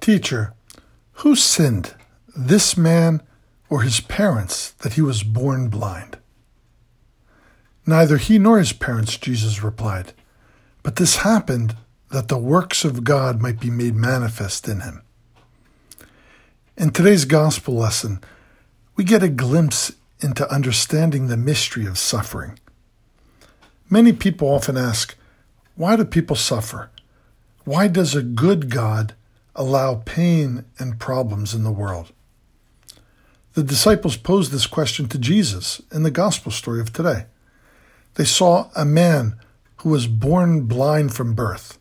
Teacher, who sinned, this man or his parents, that he was born blind? Neither he nor his parents, Jesus replied, but this happened that the works of God might be made manifest in him. In today's gospel lesson, we get a glimpse into understanding the mystery of suffering. Many people often ask, why do people suffer? Why does a good God allow pain and problems in the world? The disciples posed this question to Jesus in the gospel story of today. They saw a man who was born blind from birth.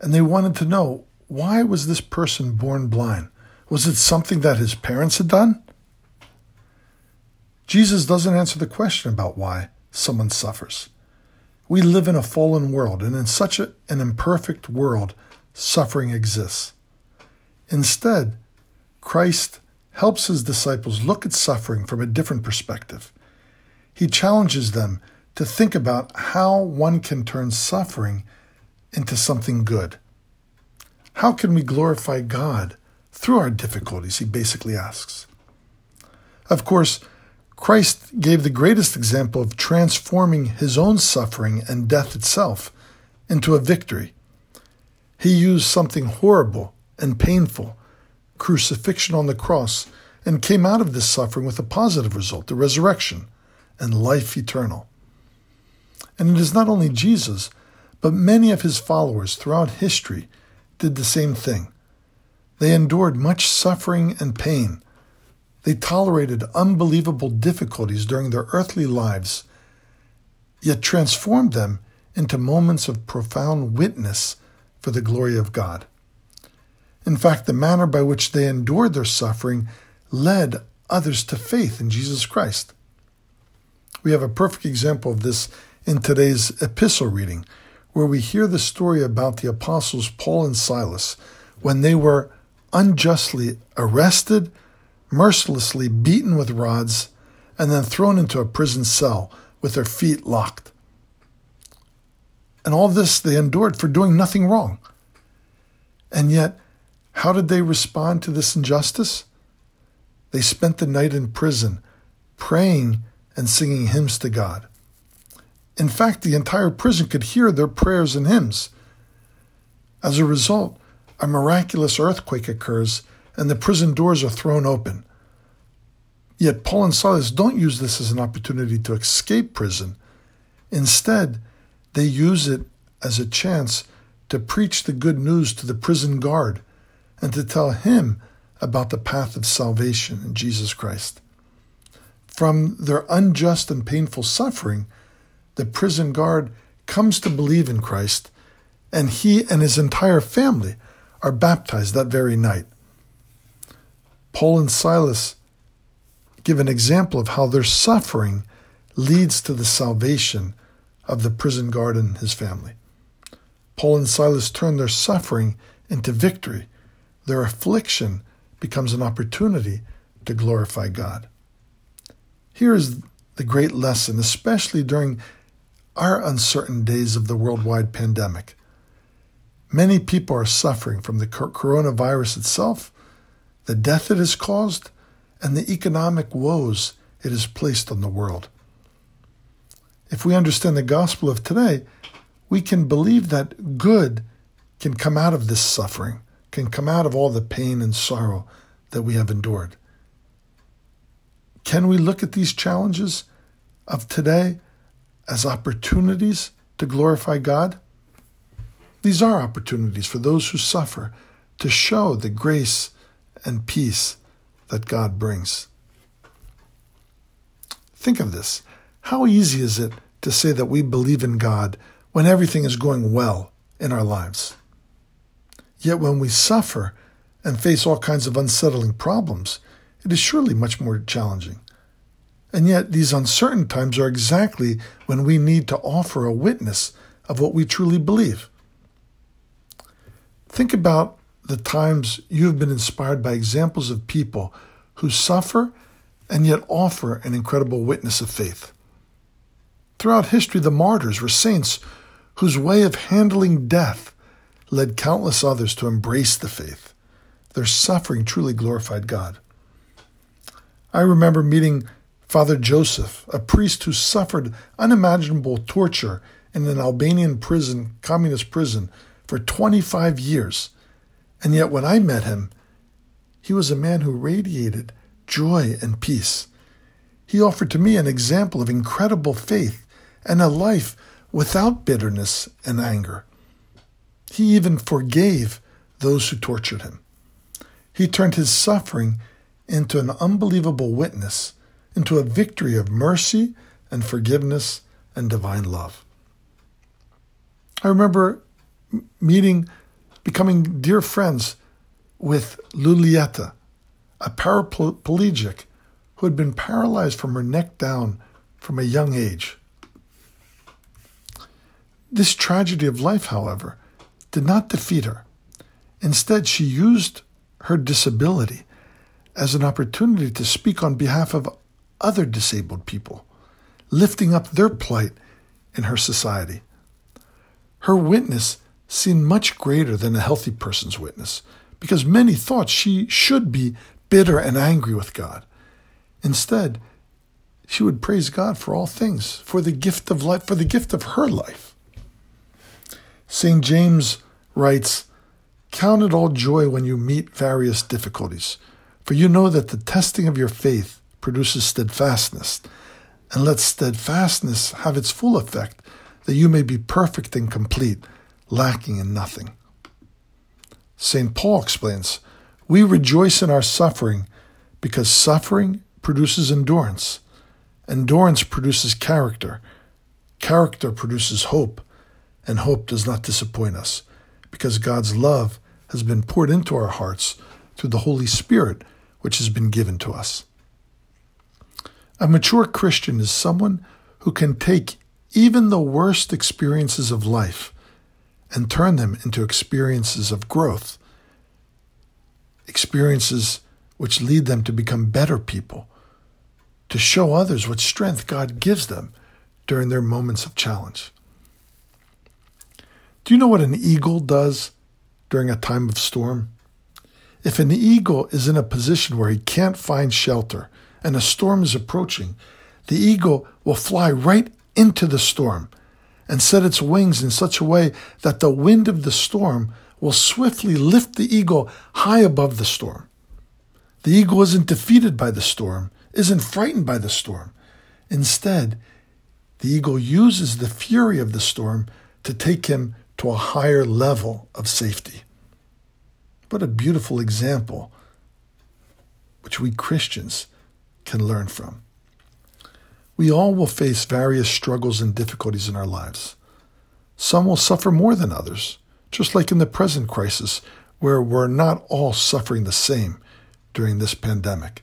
And they wanted to know why was this person born blind? Was it something that his parents had done? Jesus doesn't answer the question about why someone suffers. We live in a fallen world, and in such a, an imperfect world, suffering exists. Instead, Christ helps his disciples look at suffering from a different perspective. He challenges them to think about how one can turn suffering into something good. How can we glorify God through our difficulties? He basically asks. Of course, Christ gave the greatest example of transforming his own suffering and death itself into a victory. He used something horrible and painful, crucifixion on the cross, and came out of this suffering with a positive result, the resurrection and life eternal. And it is not only Jesus, but many of his followers throughout history did the same thing. They endured much suffering and pain they tolerated unbelievable difficulties during their earthly lives, yet transformed them into moments of profound witness for the glory of God. In fact, the manner by which they endured their suffering led others to faith in Jesus Christ. We have a perfect example of this in today's epistle reading, where we hear the story about the apostles Paul and Silas when they were unjustly arrested mercilessly beaten with rods, and then thrown into a prison cell with their feet locked. And all this they endured for doing nothing wrong. And yet, how did they respond to this injustice? They spent the night in prison, praying and singing hymns to God. In fact, the entire prison could hear their prayers and hymns. As a result, a miraculous earthquake occurs and the prison doors are thrown open. Yet Paul and Silas don't use this as an opportunity to escape prison. Instead, they use it as a chance to preach the good news to the prison guard and to tell him about the path of salvation in Jesus Christ. From their unjust and painful suffering, the prison guard comes to believe in Christ, and he and his entire family are baptized that very night. Paul and Silas give an example of how their suffering leads to the salvation of the prison guard and his family. Paul and Silas turn their suffering into victory. Their affliction becomes an opportunity to glorify God. Here is the great lesson, especially during our uncertain days of the worldwide pandemic. Many people are suffering from the coronavirus itself the death it has caused, and the economic woes it has placed on the world. If we understand the gospel of today, we can believe that good can come out of this suffering, can come out of all the pain and sorrow that we have endured. Can we look at these challenges of today as opportunities to glorify God? These are opportunities for those who suffer to show the grace and peace that God brings. Think of this. How easy is it to say that we believe in God when everything is going well in our lives? Yet when we suffer and face all kinds of unsettling problems, it is surely much more challenging. And yet, these uncertain times are exactly when we need to offer a witness of what we truly believe. Think about the times you have been inspired by examples of people who suffer and yet offer an incredible witness of faith. Throughout history, the martyrs were saints whose way of handling death led countless others to embrace the faith. Their suffering truly glorified God. I remember meeting Father Joseph, a priest who suffered unimaginable torture in an Albanian prison, communist prison, for 25 years. And yet, when I met him, he was a man who radiated joy and peace. He offered to me an example of incredible faith and a life without bitterness and anger. He even forgave those who tortured him. He turned his suffering into an unbelievable witness, into a victory of mercy and forgiveness and divine love. I remember meeting, becoming dear friends with Lulieta, a paraplegic who had been paralyzed from her neck down from a young age. This tragedy of life, however, did not defeat her. Instead, she used her disability as an opportunity to speak on behalf of other disabled people, lifting up their plight in her society. Her witness seemed much greater than a healthy person's witness because many thought she should be bitter and angry with God. Instead, she would praise God for all things, for the gift of life, for the gift of her life. St. James writes, Count it all joy when you meet various difficulties, for you know that the testing of your faith produces steadfastness, and let steadfastness have its full effect, that you may be perfect and complete, lacking in nothing. St. Paul explains, We rejoice in our suffering because suffering produces endurance, endurance produces character, character produces hope, and hope does not disappoint us because God's love has been poured into our hearts through the Holy Spirit, which has been given to us. A mature Christian is someone who can take even the worst experiences of life and turn them into experiences of growth, experiences which lead them to become better people, to show others what strength God gives them during their moments of challenge. Do you know what an eagle does during a time of storm? If an eagle is in a position where he can't find shelter and a storm is approaching, the eagle will fly right into the storm and set its wings in such a way that the wind of the storm will swiftly lift the eagle high above the storm. The eagle isn't defeated by the storm, isn't frightened by the storm. Instead, the eagle uses the fury of the storm to take him to a higher level of safety. What a beautiful example which we Christians can learn from. We all will face various struggles and difficulties in our lives. Some will suffer more than others, just like in the present crisis, where we're not all suffering the same during this pandemic.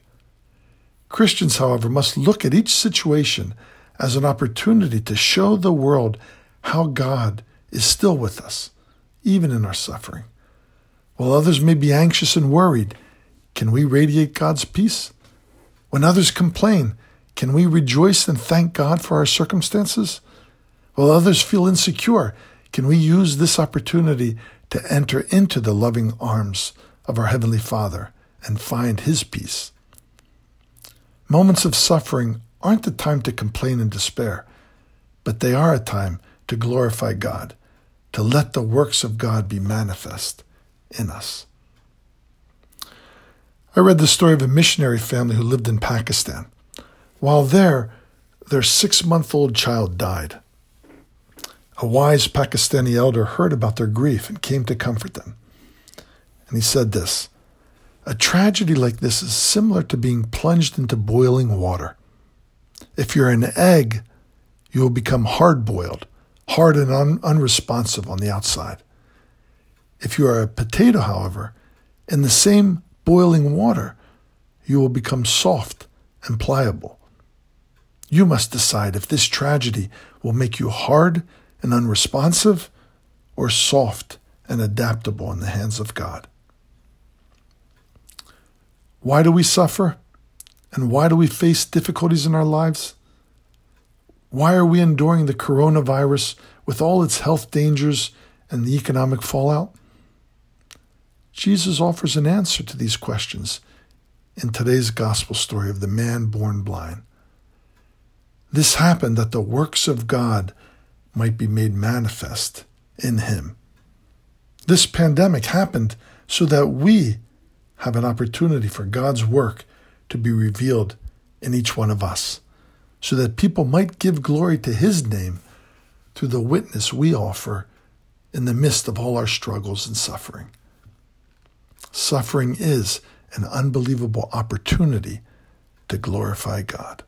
Christians, however, must look at each situation as an opportunity to show the world how God is still with us, even in our suffering. While others may be anxious and worried, can we radiate God's peace? When others complain, can we rejoice and thank God for our circumstances? While others feel insecure, can we use this opportunity to enter into the loving arms of our Heavenly Father and find His peace? Moments of suffering aren't the time to complain and despair, but they are a time to glorify God to let the works of God be manifest in us. I read the story of a missionary family who lived in Pakistan. While there, their six month old child died. A wise Pakistani elder heard about their grief and came to comfort them. And he said this A tragedy like this is similar to being plunged into boiling water. If you're an egg, you will become hard boiled hard and un- unresponsive on the outside. If you are a potato, however, in the same boiling water, you will become soft and pliable. You must decide if this tragedy will make you hard and unresponsive or soft and adaptable in the hands of God. Why do we suffer? And why do we face difficulties in our lives? Why are we enduring the coronavirus with all its health dangers and the economic fallout? Jesus offers an answer to these questions in today's gospel story of the man born blind. This happened that the works of God might be made manifest in him. This pandemic happened so that we have an opportunity for God's work to be revealed in each one of us, so that people might give glory to his name through the witness we offer in the midst of all our struggles and suffering. Suffering is an unbelievable opportunity to glorify God.